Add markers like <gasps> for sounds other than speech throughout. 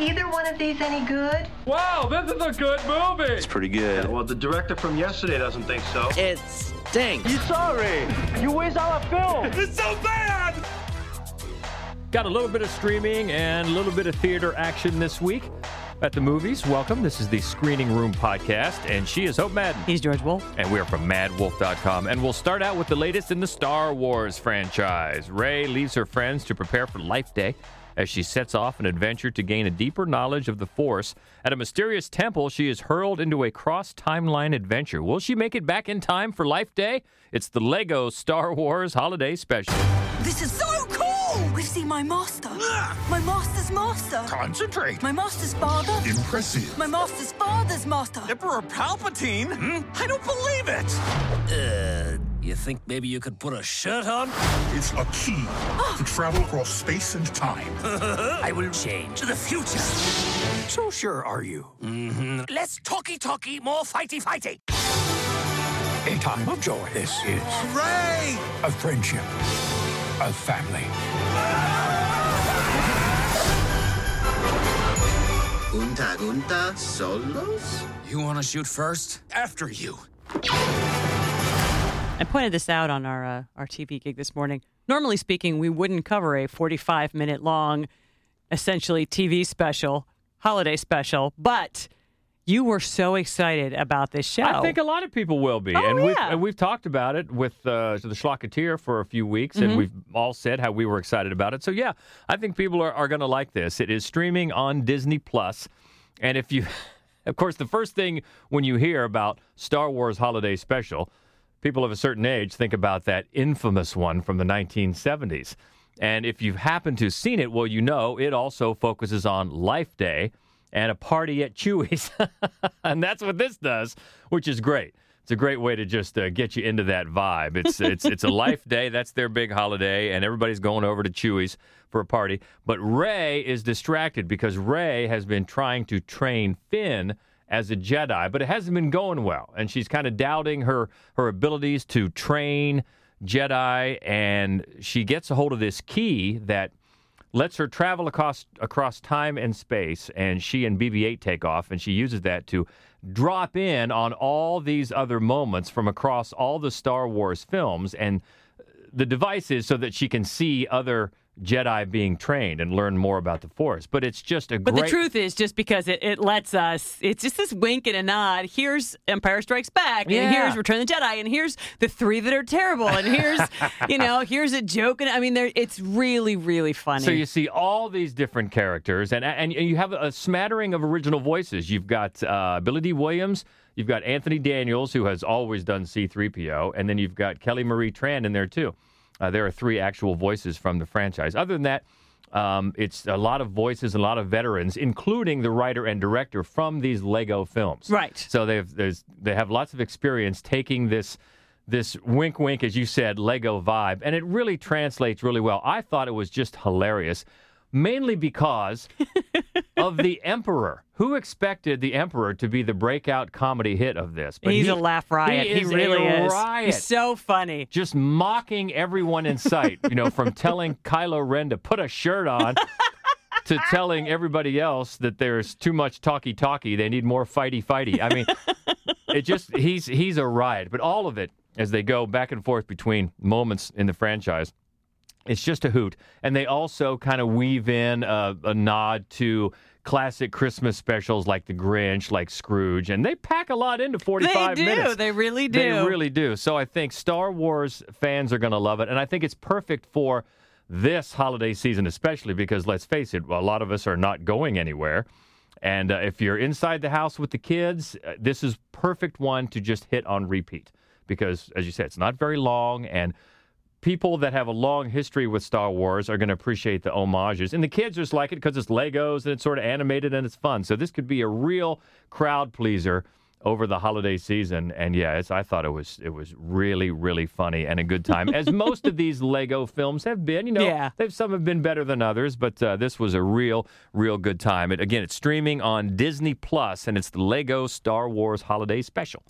either one of these any good? Wow, this is a good movie. It's pretty good. Well, the director from yesterday doesn't think so. It stinks. You sorry? You waste all our film. <laughs> It's so bad. Got a little bit of streaming and a little bit of theater action this week at the movies. Welcome. This is the Screening Room podcast, and she is Hope Madden. He's George Wolf. And we're from maddwolf.com. And we'll start out with the latest in the Star Wars franchise. Rey leaves her friends to prepare for Life Day as she sets off an adventure to gain a deeper knowledge of the Force. At a mysterious temple, she is hurled into a cross timeline adventure. Will she make it back in time for Life Day? It's the Lego Star Wars Holiday Special. This is so cool! We've seen my master. My master's master. Concentrate. My master's father. Impressive. My master's father's master. Emperor Palpatine? Hmm? I don't believe it. Uh, you think maybe you could put a shirt on? It's a key to travel across space and time. <laughs> I will change to the future. So sure are you? Mm-hmm. Less talky talky, more fighty fighty. A time of joy. This is Rey! a friendship, a family. Gunta Gunta solos? You want to shoot first? After you. I pointed this out on our uh, our TV gig this morning. Normally speaking, we wouldn't cover a 45 minute long, essentially TV special, holiday special, but you were so excited about this show. I think a lot of people will be, Oh, and we've yeah. and we've talked about it with uh, the Schlocketeer for a few weeks, and Mhm. we've all said how we were excited about it. So yeah, I think people are, are going to like this. It is streaming on Disney Plus, and if you, <laughs> of course, the first thing when you hear about Star Wars Holiday Special, people of a certain age think about that infamous one from the 1970s. And if you've happened to seen it, well, you know it also focuses on Life Day and a party at Chewie's. <laughs> and that's what this does, which is great. It's a great way to just uh, get you into that vibe. It's it's it's a life day. That's their big holiday, and everybody's going over to Chewie's for a party. But Rey is distracted because Rey has been trying to train Finn as a Jedi, but it hasn't been going well, and she's kind of doubting her her abilities to train Jedi. And she gets a hold of this key that lets her travel across across time and space, and she and BB-8 take off, and she uses that to drop in on all these other moments from across all the Star Wars films, and the device is so that she can see other Jedi being trained and learn more about the Force. But it's just a But great. the truth is, just because it, it lets us, it's just this wink and a nod. Here's Empire Strikes Back, and Yeah. here's Return of the Jedi, and here's the three that are terrible, and here's, <laughs> you know, here's a joke. And I mean, there, it's really, really funny. So you see all these different characters, and and you have a smattering of original voices. You've got uh, Billy Dee Williams, you've got Anthony Daniels, who has always done C-3PO, and then you've got Kelly Marie Tran in there too. Uh, there are three actual voices from the franchise. Other than that, um, it's a lot of voices, a lot of veterans, including the writer and director from these Lego films. Right. So they have there's they have lots of experience taking this this wink wink as you said Lego vibe and it really translates really well. I thought it was just hilarious mainly because <laughs> of the emperor. Who expected the emperor to be the breakout comedy hit of this? But He's he- a laugh riot. He, He, is really a is. riot. He's so funny. just mocking everyone in sight, you know, from telling <laughs> Kylo Ren to put a shirt on to telling everybody else that there's too much talky talky. They need more fighty fighty. I mean, it just he's he's a riot. But all of it as they go back and forth between moments in the franchise, it's just a hoot. And they also kind of weave in a, a nod to classic Christmas specials like The Grinch, like Scrooge, and they pack a lot into 45 they do. minutes. They really do. They really do. So I think Star Wars fans are going to love it. And I think it's perfect for this holiday season, especially because let's face it, a lot of us are not going anywhere. And uh, if you're inside the house with the kids, uh, this is perfect one to just hit on repeat because, as you said, it's not very long and people that have a long history with Star Wars are going to appreciate the homages. And the kids just like it because it's Legos and it's sort of animated and it's fun. So this could be a real crowd pleaser over the holiday season. And yeah, it's, I thought it was it was really really funny and a good time, as <laughs> most of these Lego films have been. You know, Yeah. they've some have been better than others, but uh, this was a real real good time. It, again, it's streaming on Disney Plus, and it's the Lego Star Wars Holiday Special.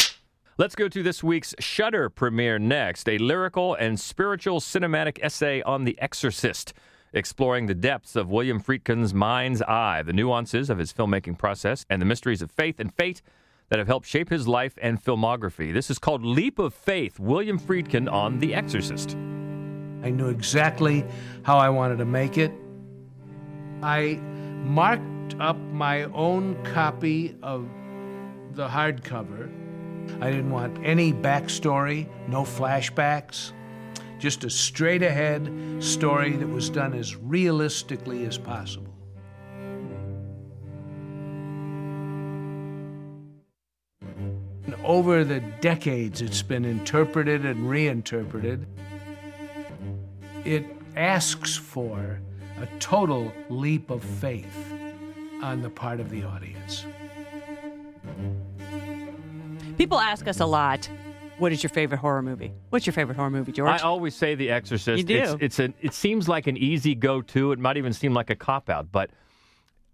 Let's go to this week's Shudder premiere next, a lyrical and spiritual cinematic essay on The Exorcist. exploring the depths of William Friedkin's mind's eye, the nuances of his filmmaking process, and the mysteries of faith and fate that have helped shape his life and filmography. This is called Leap of Faith William Friedkin on The Exorcist. I knew exactly how I wanted to make it. I marked up my own copy of the hardcover. I didn't want any backstory, no flashbacks, just a straight ahead story that was done as realistically as possible. And over the decades, it's been interpreted and reinterpreted. It asks for a total leap of faith on the part of the audience. People ask us a lot, what is your favorite horror movie? What's your favorite horror movie, George? I always say The Exorcist. You do. It's, it's it seems like an easy go-to. It might even seem like a cop-out, but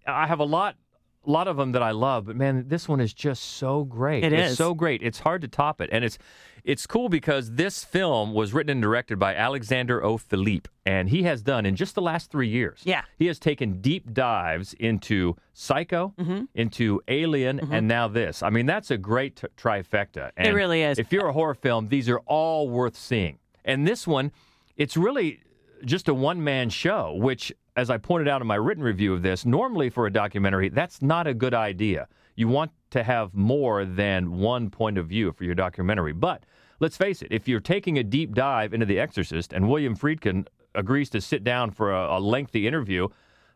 I have a lot a lot of them that I love, but man, this one is just so great. It it's is. so great. It's hard to top it, and it's it's cool because this film was written and directed by Alexander O. Philippe, and he has done in just the last three years. Yeah. he has taken deep dives into Psycho, Mm-hmm. into Alien, and now this. I mean, that's a great t- trifecta. And it really is. If you're a horror film, these are all worth seeing. And this one, it's really just a one man show, which, as I pointed out in my written review of this, normally for a documentary, that's not a good idea. You want to have more than one point of view for your documentary. But let's face it, if you're taking a deep dive into The Exorcist and William Friedkin agrees to sit down for a, a lengthy interview,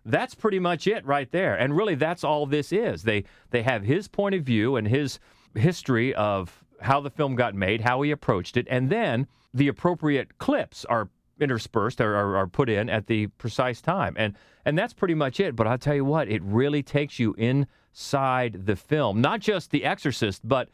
that's pretty much it right there. And really, that's all this is. They they have his point of view and his history of how the film got made, how he approached it, and then the appropriate clips are interspersed or are, are put in at the precise time. And and that's pretty much it. But I'll tell you what, it really takes you inside the film, not just The Exorcist, but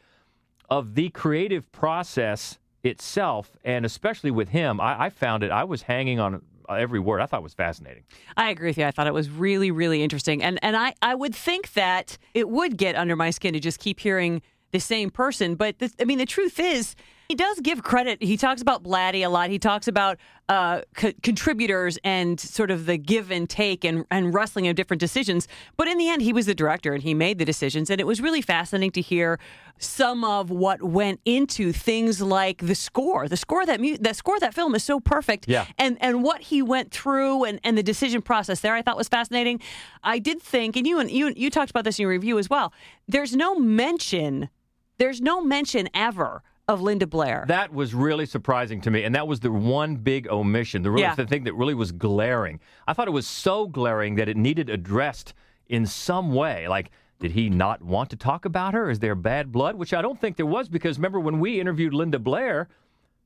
of the creative process itself, and especially with him, I, I found it. I was hanging on every word. I thought was fascinating. I agree with you. I thought it was really, really interesting. And and I, I would think that it would get under my skin to just keep hearing the same person. But the, I mean, the truth is, he does give credit. He talks about Blatty a lot. He talks about uh, co- contributors and sort of the give and take and, and wrestling of different decisions. But in the end, he was the director and he made the decisions. And it was really fascinating to hear some of what went into things like the score. The score of that mu- that score of that film is so perfect. Yeah. And and what he went through and, and the decision process there, I thought was fascinating. I did think, and you and you you talked about this in your review as well. There's no mention. There's no mention ever of Linda Blair. That was really surprising to me, and that was the one big omission. The, really, Yeah. the thing that really was glaring. I thought it was so glaring that it needed addressed in some way. Like, did he not want to talk about her? Is there bad blood? Which I don't think there was, because remember when we interviewed Linda Blair,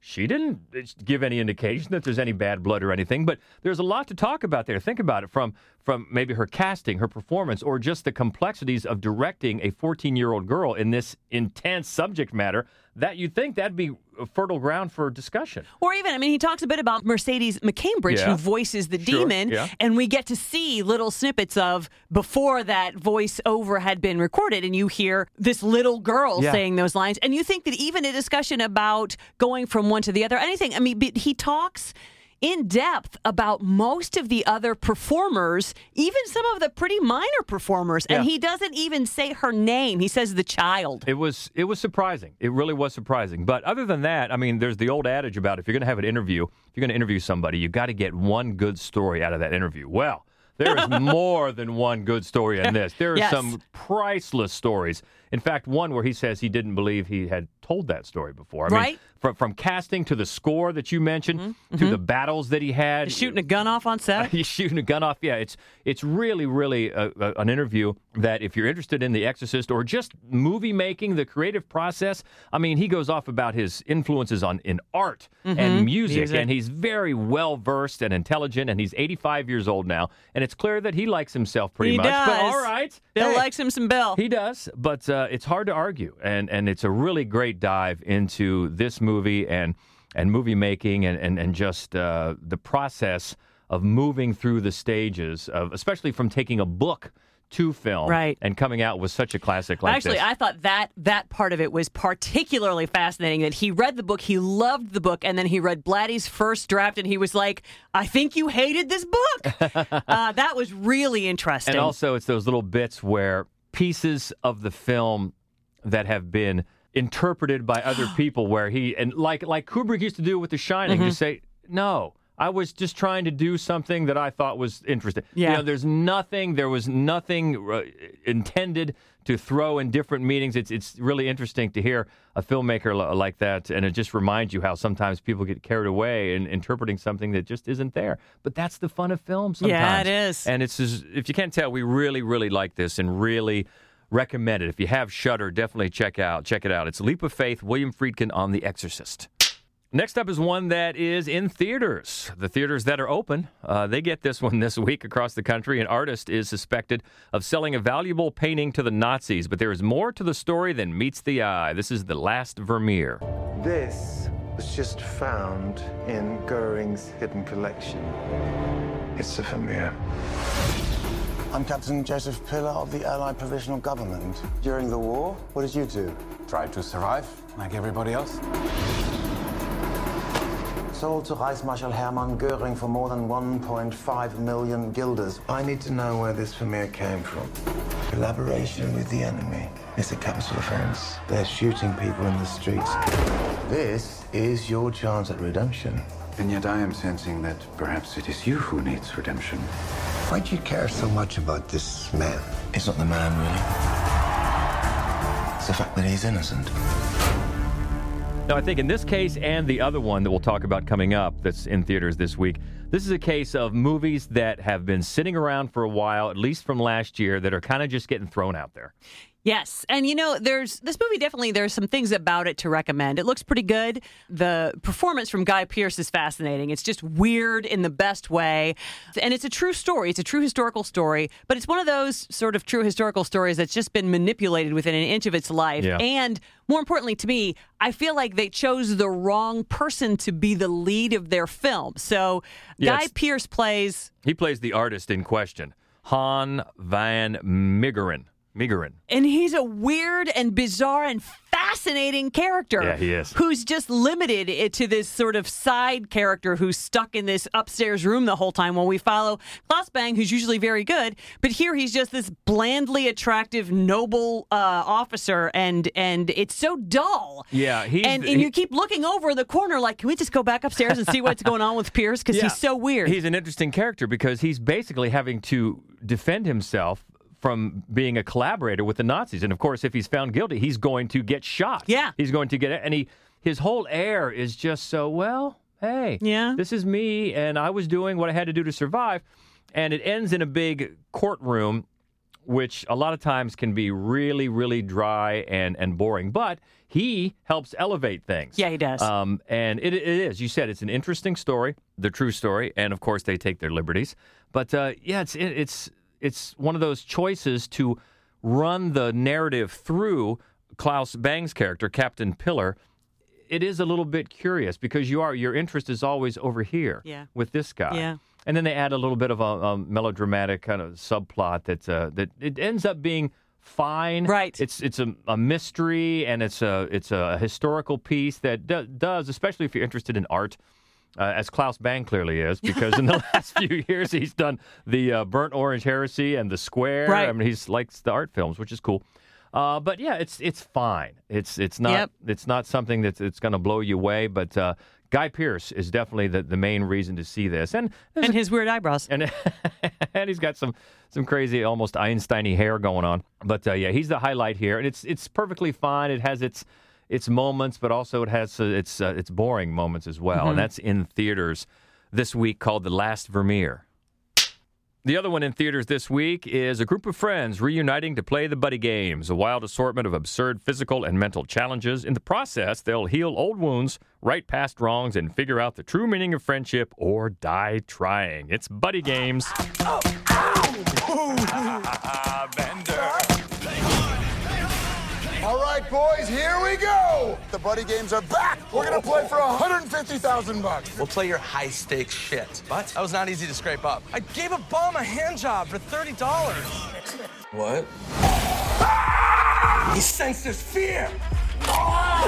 she didn't uh, give any indication that there's any bad blood or anything. But there's a lot to talk about there. Think about it from from maybe her casting, her performance, or just the complexities of directing a 14 year old girl in this intense subject matter. That you'd think that'd be fertile ground for discussion. Or even, I mean, he talks a bit about Mercedes McCambridge, Yeah. who voices the Sure, demon, yeah. and we get to see little snippets of before that voiceover had been recorded, and you hear this little girl Yeah. saying those lines, and you think that even a discussion about going from one to the other, anything. I mean, but he talks in depth about most of the other performers, even some of the pretty minor performers, and he doesn't even say her name. He says the child. It was it was surprising. It really was surprising. But other than that, I mean, there's the old adage about if you're going to have an interview, if you're going to interview somebody, you got to get one good story out of that interview. Well, there is <laughs> more than one good story in this. There are Yes. some priceless stories. In fact, one where he says he didn't believe he had told that story before. I mean, Right. From, from casting to the score that you mentioned mm-hmm. to mm-hmm. the battles that he had. Shooting a gun off on set. <laughs> He's shooting a gun off. Yeah, it's it's really really a, a, an interview that if you're interested in The Exorcist or just movie making, the creative process. I mean, he goes off about his influences on in art and mm-hmm. music, Music. and he's very well versed and intelligent, and he's 85 years old now, and it's clear that he likes himself pretty He much. But all right, Bill hey. likes him some Bill. He does, but uh, it's hard to argue, and and it's a really great dive into this movie and and movie making and and and just uh, the process of moving through the stages of, especially from taking a book to film, Right. And coming out with such a classic like Actually, this. I thought that that part of it was particularly fascinating. That he read the book, he loved the book, and then he read Blatty's first draft, and he was like, "I think you hated this book." <laughs> uh, that was really interesting. And also, it's those little bits where pieces of the film that have been interpreted by other <gasps> people, where he and like like Kubrick used to do with The Shining, Mm-hmm. just say, "No, I was just trying to do something that I thought was interesting." Yeah. You know, there's nothing. There was nothing uh, intended to throw in different meanings. It's it's really interesting to hear a filmmaker li- like that, and it just reminds you how sometimes people get carried away in interpreting something that just isn't there. But that's the fun of film. Sometimes. Yeah, it is. And it's just, if you can't tell, we really, really like this and really recommend it. If you have Shudder, definitely check out check it out. It's Leap of Faith, William Friedkin on The Exorcist. Next up is one that is in theaters. The theaters that are open, uh, they get this one this week across the country. An artist is suspected of selling a valuable painting to the Nazis, but there is more to the story than meets the eye. This is The Last Vermeer. This was just found in Goering's hidden collection. It's a Vermeer. I'm Captain Joseph Piller of the Allied Provisional Government. During the war, what did you do? Tried to survive, like everybody else. Sold to Reichsmarschall Hermann Goering for more than 1.5 million guilders. I need to know where this Vermeer came from. Collaboration with the enemy is a capital offense. They're shooting people in the streets. This is your chance at redemption. And yet I am sensing that perhaps it is you who needs redemption. Why do you care so much about this man? It's not the man, really. It's the fact that he's innocent. Now, I think in this case and the other one that we'll talk about coming up that's in theaters this week, this is a case of movies that have been sitting around for a while, at least from last year, that are kind of just getting thrown out there. Yes, and you know, there's this movie. Definitely, there's some things about it to recommend. It looks pretty good. The performance from Guy Pearce is fascinating. It's just weird in the best way, and it's a true story. It's a true historical story, but it's one of those sort of true historical stories that's just been manipulated within an inch of its life. Yeah. And more importantly to me, I feel like they chose the wrong person to be the lead of their film. So Guy Pearce plays He plays the artist in question, Han van Meegeren. Meegeren. And he's a weird and bizarre and fascinating character. Yeah, he is. Who's just limited it to this sort of side character who's stuck in this upstairs room the whole time while we follow Claes Bang, who's usually very good. But here he's just this blandly attractive, noble uh, officer, and and it's so dull. Yeah, he's and, and he- you keep looking over the corner like, can we just go back upstairs and see what's going on with Pearce? Because Yeah. he's so weird. He's an interesting character because he's basically having to defend himself from being a collaborator with the Nazis. And of course, if he's found guilty, he's going to get shot. Yeah. He's going to get it, and he his whole air is just so, well, hey, Yeah. this is me and I was doing what I had to do to survive. And it ends in a big courtroom which a lot of times can be really, really dry and, and boring. But he helps elevate things. Yeah, he does. Um, and it, it is. You said it's an interesting story, the true story, and of course they take their liberties. But uh, yeah, it's it, it's it's one of those choices to run the narrative through Claes Bang's character, Captain Piller. It is a little bit curious because you are your interest is always over here Yeah. with this guy. Yeah. And then they add a little bit of a, a melodramatic kind of subplot that uh, that it ends up being fine. Right. It's it's a, a mystery and it's a it's a historical piece that do, does, especially if you're interested in art, uh, as Claes Bang clearly is, because in the <laughs> last few years he's done the uh, Burnt Orange Heresy and the Square. Right. I mean, he's likes the art films, which is cool. Uh, but yeah, it's it's fine. It's it's not Yep. it's not something that's it's going to blow you away. But uh, Guy Pearce is definitely the, the main reason to see this, and and his weird eyebrows. and <laughs> and he's got some some crazy almost Einsteiny hair going on. But uh, yeah, he's the highlight here, and it's it's perfectly fine. It has its its moments, but also it has uh, its uh, its boring moments as well, Mm-hmm. and that's in theaters this week called The Last Vermeer. The other one in theaters this week is a group of friends reuniting to play the buddy games, a wild assortment of absurd physical and mental challenges. In the process, they'll heal old wounds, right past wrongs, and figure out the true meaning of friendship or die trying. It's buddy games. <laughs> All <laughs> here we go. The buddy games are back. We're gonna play for 150,000 bucks. We'll play your high stakes shit. But that was not easy to scrape up. I gave a bum a hand job for $30. What? He senses fear. Come on!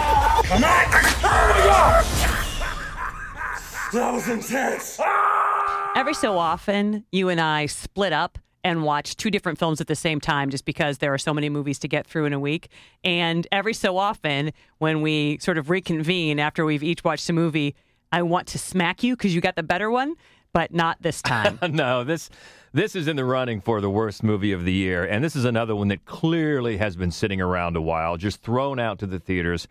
Oh my god! That was intense. Every so often, you and I split up and watch two different films at the same time just because there are so many movies to get through in a week. And every so often, when we sort of reconvene after we've each watched a movie, I want to smack you because you got the better one, but not this time. <laughs> no, this this is in the running for the worst movie of the year, and this is another one that clearly has been sitting around a while, just thrown out to the theaters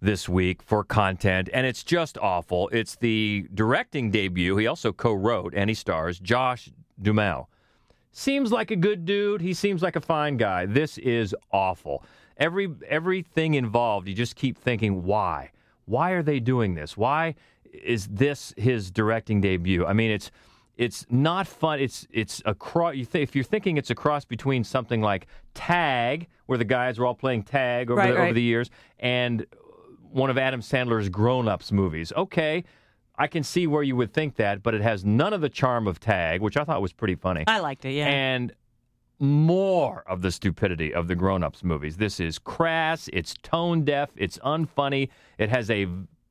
this week for content, and it's just awful. It's the directing debut. He also co-wrote and he stars Josh Duhamel. Seems like a good dude. He seems like a fine guy. This is awful. Every everything involved, you just keep thinking, why? Why are they doing this? Why is this his directing debut? I mean, it's it's not fun. It's it's a cross. You th- if you're thinking it's a cross between something like Tag, where the guys were all playing tag over Right, the, right. over the years, and one of Adam Sandler's grown-ups movies. Okay, I can see where you would think that, but it has none of the charm of Tag, which I thought was pretty funny, I liked it, yeah. and more of the stupidity of the grown-ups movies. This is crass. It's tone deaf. It's unfunny. It has a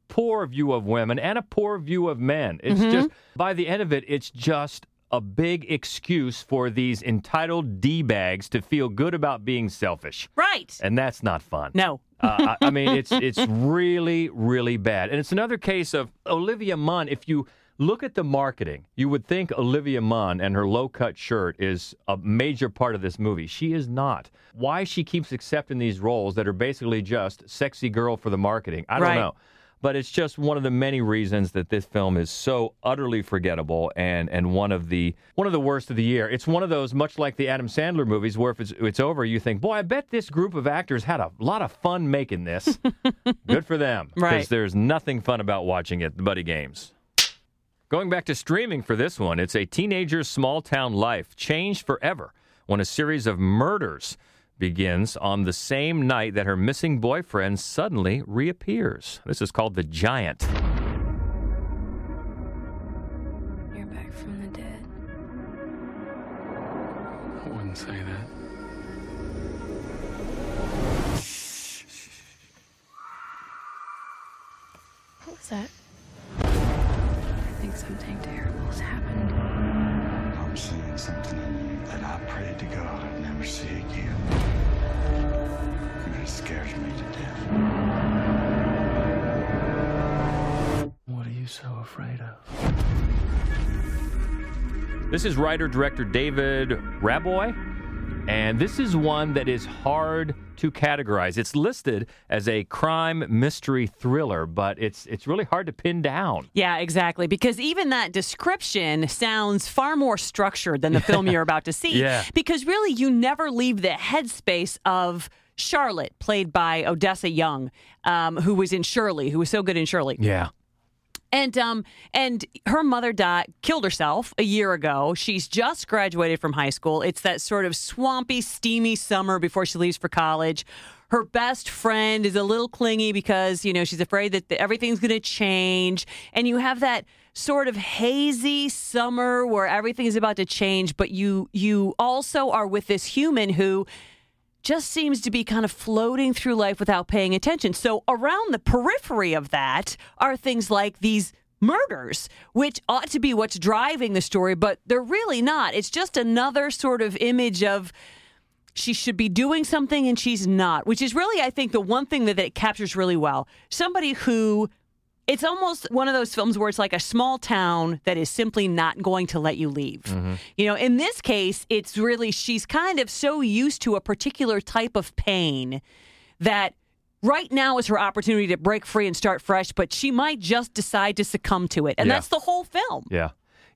poor view of women and a poor view of men. It's Mm-hmm. just by the end of it, it's just a big excuse for these entitled d bags to feel good about being selfish. right. And that's not fun. No. uh, I, I mean, it's it's really really bad, and it's another case of Olivia Munn. If you look at the marketing, you would think Olivia Munn and her low cut shirt is a major part of this movie. She is not. Why she keeps accepting these roles that are basically just sexy girl for the marketing, I don't Right. know. But it's just one of the many reasons that this film is so utterly forgettable and, and one of the one of the worst of the year. It's one of those much like the Adam Sandler movies where if it's it's over you think, "Boy, I bet this group of actors had a lot of fun making this." <laughs> Good for them because Right. there's nothing fun about watching it, the Buddy Games. Going back to streaming for this one, it's a teenager's small town life changed forever when a series of murders begins on the same night that her missing boyfriend suddenly reappears. This is called The Giant. You're back from the dead. I wouldn't say that. What was that? I think something terrible's happened. I'm seeing something in you that I pray to God I'd never see again. And it scares me to death. What are you so afraid of? This is writer director David Raboy, and this is one that is hard to categorize. It's listed as a crime mystery thriller, but it's it's really hard to pin down. Yeah, exactly. Because even that description sounds far more structured than the film <laughs> you're about to see. Yeah. Because really, you never leave the headspace of Charlotte, played by Odessa Young, um, who was in Shirley, who was so good in Shirley. Yeah. And um and her mother died killed herself a year ago. She's just graduated from high school. It's that sort of swampy, steamy summer before she leaves for college. Her best friend is a little clingy because, you know, she's afraid that everything's going to change. And you have that sort of hazy summer where everything is about to change, but you you also are with this human who just seems to be kind of floating through life without paying attention. So, around the periphery of that are things like these murders, which ought to be what's driving the story, but they're really not. It's just another sort of image of she should be doing something and she's not, which is really, I think, the one thing that, that it captures really well. Somebody who it's almost one of those films where it's like a small town that is simply not going to let you leave. Mm-hmm. You know, in this case, it's really she's kind of so used to a particular type of pain that right now is her opportunity to break free and start fresh, but she might just decide to succumb to it. And Yeah. that's the whole film. Yeah.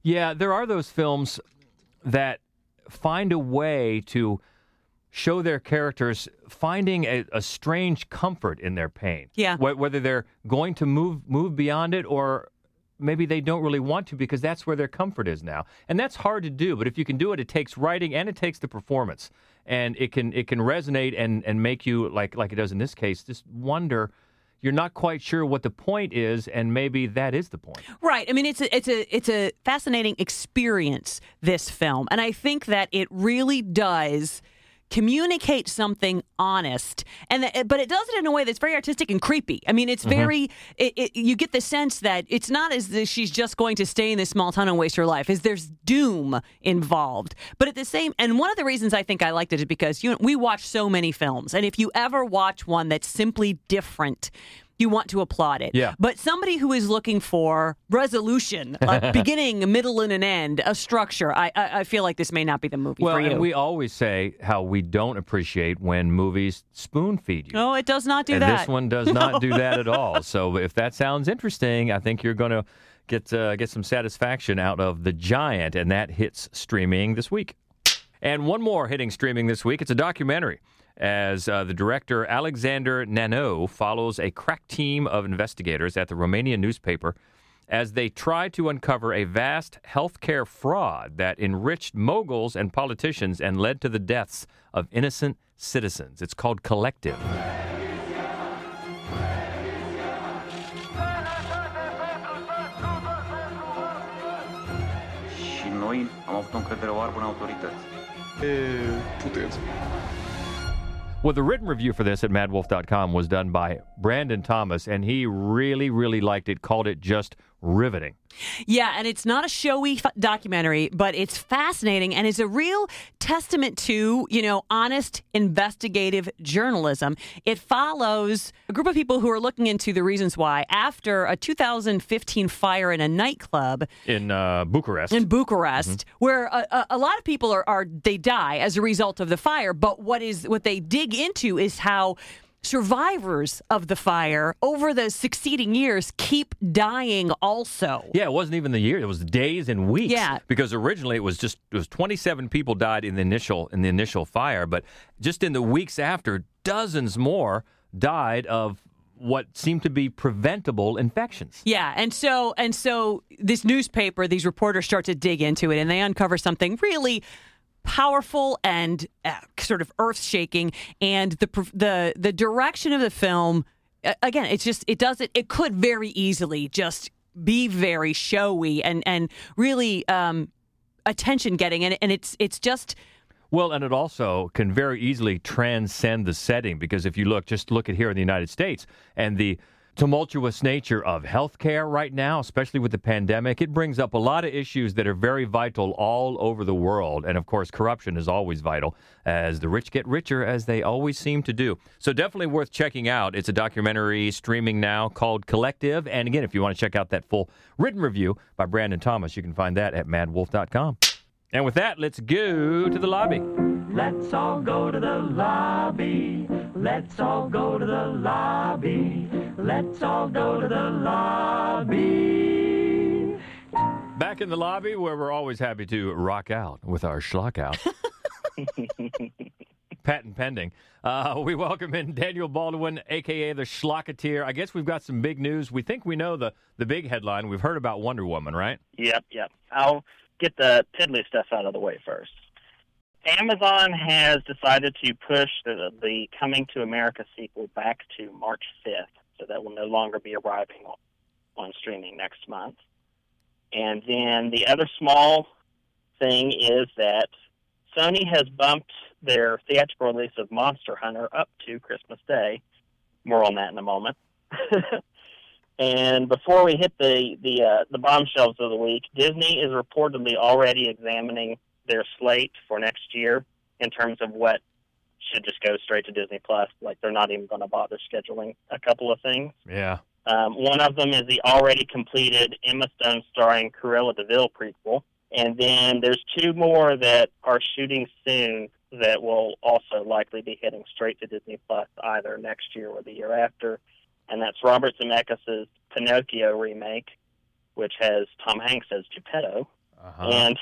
Yeah, there are those films that find a way to show their characters finding a, a strange comfort in their pain. Yeah. Wh- Whether they're going to move move beyond it or maybe they don't really want to because that's where their comfort is now. And that's hard to do, but if you can do it, it takes writing and it takes the performance. And it can it can resonate and, and make you like like it does in this case, just wonder you're not quite sure what the point is, and maybe that is the point. Right. I mean, it's a, it's a it's a fascinating experience. This film, and I think that it really does communicate something honest, and but it does it in a way that's very artistic and creepy. I mean, it's mm-hmm. very. It, it, you get the sense that it's not as if she's just going to stay in this small town and waste her life. Is there's doom involved, but at the same. And one of the reasons I think I liked it is because you know, we watch so many films, and if you ever watch one that's simply different you want to applaud it. Yeah. But somebody who is looking for resolution, a <laughs> beginning, a middle, and an end, a structure, I, I, I feel like this may not be the movie Well, for you. and we always say how we don't appreciate when movies spoon feed you. no, it does not do and that. this one does not do <laughs> that at all. So if that sounds interesting, I think you're going to get uh, get some satisfaction out of The Giant, and that hits streaming this week. And one more hitting streaming this week. It's a documentary. As uh, the director Alexander Nanau follows a crack team of investigators at the Romanian newspaper as they try to uncover a vast healthcare fraud that enriched moguls and politicians and led to the deaths of innocent citizens. It's called Collective. Și noi am avut o încredere oarbă în autorități. Puteți. Well, the written review for this at maddwolf.com was done by Brandon Thomas, and he really, really liked it, called it just riveting. Yeah, and it's not a showy f- documentary, but it's fascinating and it's a real testament to, you know, honest investigative journalism. It follows a group of people who are looking into the reasons why after a 2015 fire in a nightclub In uh, Bucharest. in Bucharest, where a, a, a lot of people are, are they die as a result of the fire. But what is what they dig into is how survivors of the fire over the succeeding years keep dying also. Yeah, it wasn't even the year; it was days and weeks. Yeah. because originally it was just it was 27 people died in the initial in the initial fire, but just in the weeks after, dozens more died of what seemed to be preventable infections. Yeah, and so and so this newspaper, these reporters start to dig into it, and they uncover something really powerful and uh, sort of earth shaking. And the the the direction of the film, again, it's just it doesn't. It could very easily just be very showy and and really um, attention getting, and and it's it's just. Well, and it also can very easily transcend the setting because if you look, just look at here in the United States and the tumultuous nature of healthcare right now, especially with the pandemic, it brings up a lot of issues that are very vital all over the world. And of course, corruption is always vital as the rich get richer, as they always seem to do. So definitely worth checking out. It's a documentary streaming now called Collective. And again, if you want to check out that full written review by Brandon Thomas, you can find that at maddwolf.com. And with that, let's go to the lobby. Let's all go to the lobby. Let's all go to the lobby. Let's all go to the lobby. Back in the lobby where we're always happy to rock out with our schlock out. <laughs> Patent pending. Uh, we welcome in Daniel Baldwin, aka the Schlocketeer. I guess we've got some big news. We think we know the, the big headline. We've heard about Wonder Woman, right? Yep, yep. I'll get the piddly stuff out of the way first. Amazon has decided to push the, the Coming to America sequel back to March 5th, so that will no longer be arriving on, streaming next month. And then the other small thing is that Sony has bumped their theatrical release of Monster Hunter up to Christmas Day. More on that in a moment. <laughs> and before we hit the the uh, the bombshells of the week, Disney is reportedly already examining their slate for next year in terms of what should just go straight to Disney Plus. Like they're not even going to bother scheduling a couple of things. Yeah. Um, one of them is the already completed Emma Stone starring Cruella de Vil prequel. And then there's two more that are shooting soon that will also likely be heading straight to Disney Plus either next year or the year after. And that's Robert Zemeckis' Pinocchio remake, which has Tom Hanks as Geppetto, Uh-huh. and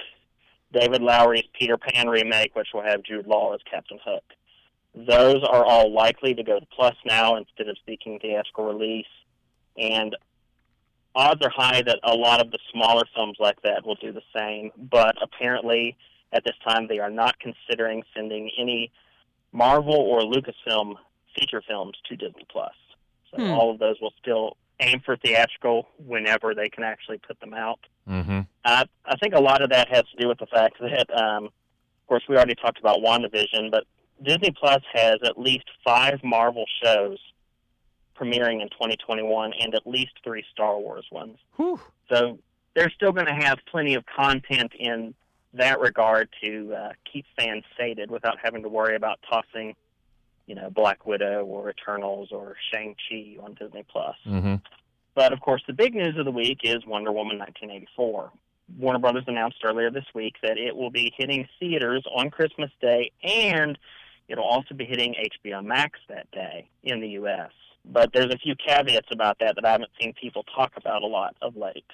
David Lowery's Peter Pan remake, which will have Jude Law as Captain Hook. Those are all likely to go to Plus now instead of seeking theatrical release. And odds are high that a lot of the smaller films like that will do the same. But apparently, at this time, they are not considering sending any Marvel or Lucasfilm feature films to Disney Plus. So Hmm. all of those will still aim for theatrical whenever they can actually put them out. Mm-hmm. I, I think a lot of that has to do with the fact that, um, of course, we already talked about WandaVision, but Disney Plus has at least five Marvel shows premiering in 2021 and at least three Star Wars ones. Whew. So they're still going to have plenty of content in that regard to uh, keep fans sated without having to worry about tossing, you know, Black Widow or Eternals or Shang Chi on Disney Plus. Mm-hmm. But of course, the big news of the week is Wonder Woman 1984. Warner Brothers announced earlier this week that it will be hitting theaters on Christmas Day and it'll also be hitting HBO Max that day in the U.S. But there's a few caveats about that that I haven't seen people talk about a lot of late.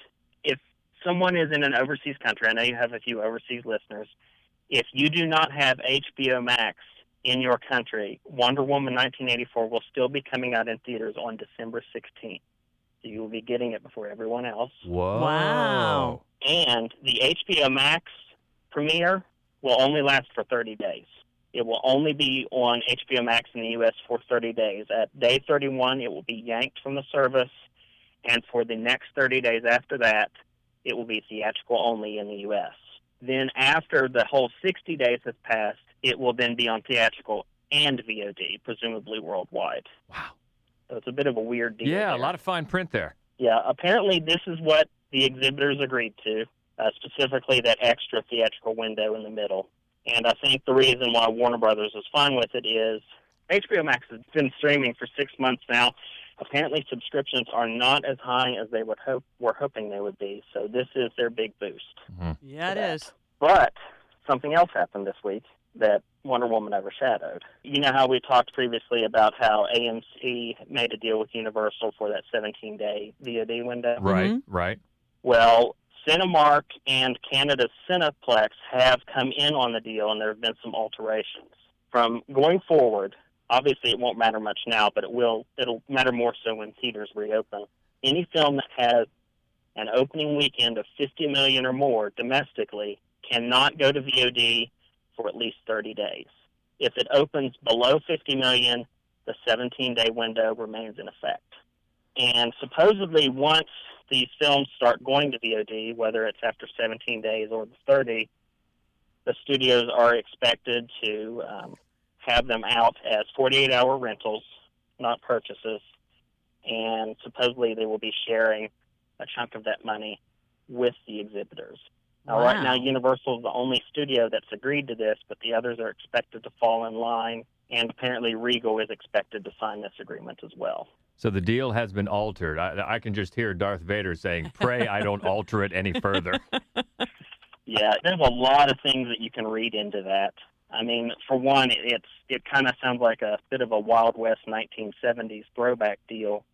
If someone is in an overseas country, I know you have a few overseas listeners, if you do not have HBO Max in your country, Wonder Woman 1984 will still be coming out in theaters on December 16th. So you will be getting it before everyone else. Whoa. Wow. And the HBO Max premiere will only last for 30 days. It will only be on HBO Max in the U.S. for 30 days. At day 31, it will be yanked from the service, and for the next 30 days after that, it will be theatrical only in the U.S. Then, after the whole 60 days has passed, it will then be on theatrical and VOD, presumably worldwide. Wow. So it's a bit of a weird deal. Yeah, there. a lot of fine print there. Yeah, apparently this is what the exhibitors agreed to, uh, specifically that extra theatrical window in the middle. And I think the reason why Warner Brothers is fine with it is HBO Max has been streaming for six months now. Apparently, subscriptions are not as high as they would hope were hoping they would be. So this is their big boost. Mm-hmm. Yeah, it is. But something else happened this week that Wonder Woman overshadowed. You know how we talked previously about how AMC made a deal with Universal for that 17 day VOD window? Right, mm-hmm. right. Well, Cinemark and Canada Cineplex have come in on the deal, and there have been some alterations. From going forward, obviously it won't matter much now, but it will. It'll matter more so when theaters reopen. Any film that has an opening weekend of 50 million or more domestically cannot go to VOD for at least 30 days. If it opens below 50 million, the 17 day window remains in effect. And supposedly, once these films start going to VOD, whether it's after 17 days or the 30, the studios are expected to um, have them out as 48 hour rentals, not purchases. And supposedly, they will be sharing a chunk of that money with the exhibitors. Now, right now, Universal is the only studio that's agreed to this, but the others are expected to fall in line. And apparently, Regal is expected to sign this agreement as well. So the deal has been altered. I, I can just hear Darth Vader saying, "Pray I don't <laughs> alter it any further." Yeah, there's a lot of things that you can read into that. I mean, for one, it, it's it kind of sounds like a bit of a Wild West 1970s throwback deal.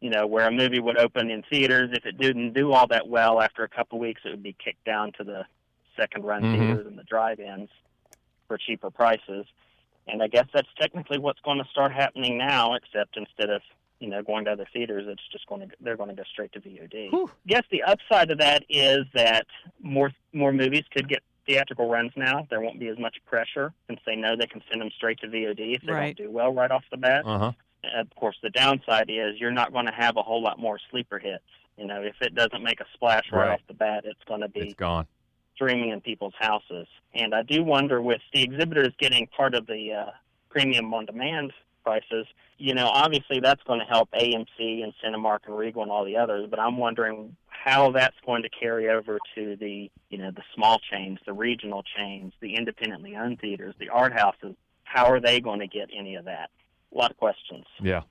You know, where a movie would open in theaters, if it didn't do all that well after a couple of weeks, it would be kicked down to the second run Mhm. theaters and the drive-ins for cheaper prices. And I guess that's technically what's going to start happening now, except instead of you know going to other theaters, it's just going to they're going to go straight to VOD. I guess the upside of that is that more more movies could get theatrical runs now. There won't be as much pressure since they know they can send them straight to VOD if they Right. don't do well right off the bat. Uh huh. Of course, the downside is you're not going to have a whole lot more sleeper hits. You know, if it doesn't make a splash right, Right. off the bat, it's going to be It's gone. streaming in people's houses. And I do wonder with the exhibitors getting part of the uh, premium on demand prices, you know, obviously that's going to help AMC and Cinemark and Regal and all the others, but I'm wondering how that's going to carry over to the, you know, the small chains, the regional chains, the independently owned theaters, the art houses. How are they going to get any of that? A lot of questions, Yeah.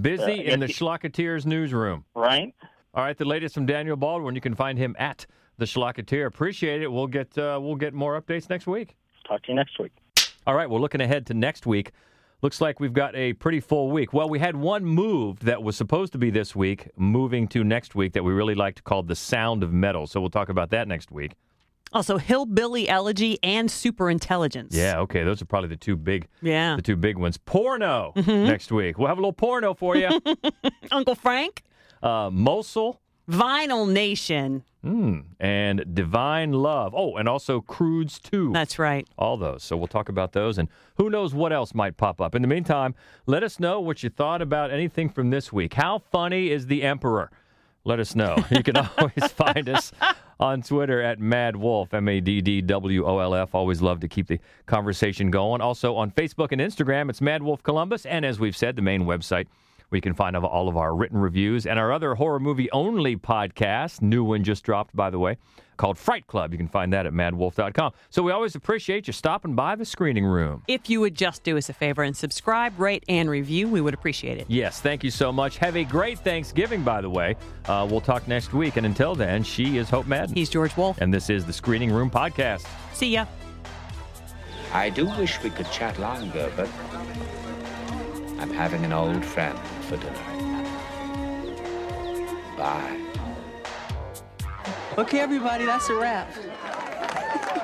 Busy Uh, in the guess Schlocketeers newsroom. right? All right, the latest from Daniel Baldwin. You can find him at the Schlocketeer. Appreciate it. We'll get uh, we'll get more updates next week. Talk to you next week. All right, we're looking ahead to next week. Looks like we've got a pretty full week. Well, we had one moved that was supposed to be this week, moving to next week that we really liked called The Sound of Metal. So we'll talk about that next week. Also, Hillbilly Elegy and Super Intelligence. Yeah, okay, those are probably the two big Yeah. the two big ones. Porno Mhm. next week. We'll have a little porno for you. <laughs> Uncle Frank, uh, Mosul Vinyl Nation. mm, and Divine Love. Oh, and also Croods 2. That's right. all those. So we'll talk about those and who knows what else might pop up. In the meantime, let us know what you thought about anything from this week. How funny is the Emperor? Let us know. You can <laughs> always find us on Twitter at Mad Wolf, M A D D W O L F. Always love to keep the conversation going. Also on Facebook and Instagram, it's Mad Wolf Columbus. And as we've said, the main website where you can find all of our written reviews and our other horror movie only podcast. New one just dropped, by the way, called Fright Club. You can find that at maddwolf.com. So we always appreciate you stopping by the screening room. If you would just do us a favor and subscribe, rate, and review, we would appreciate it. Yes, thank you so much. Have a great Thanksgiving, by the way. Uh, we'll talk next week. And until then, she is Hope Madden. He's George Wolf. And this is the Screening Room Podcast. See ya. I do wish we could chat longer, but I'm having an old friend for tonight. Bye. Okay, everybody, that's a wrap. <laughs>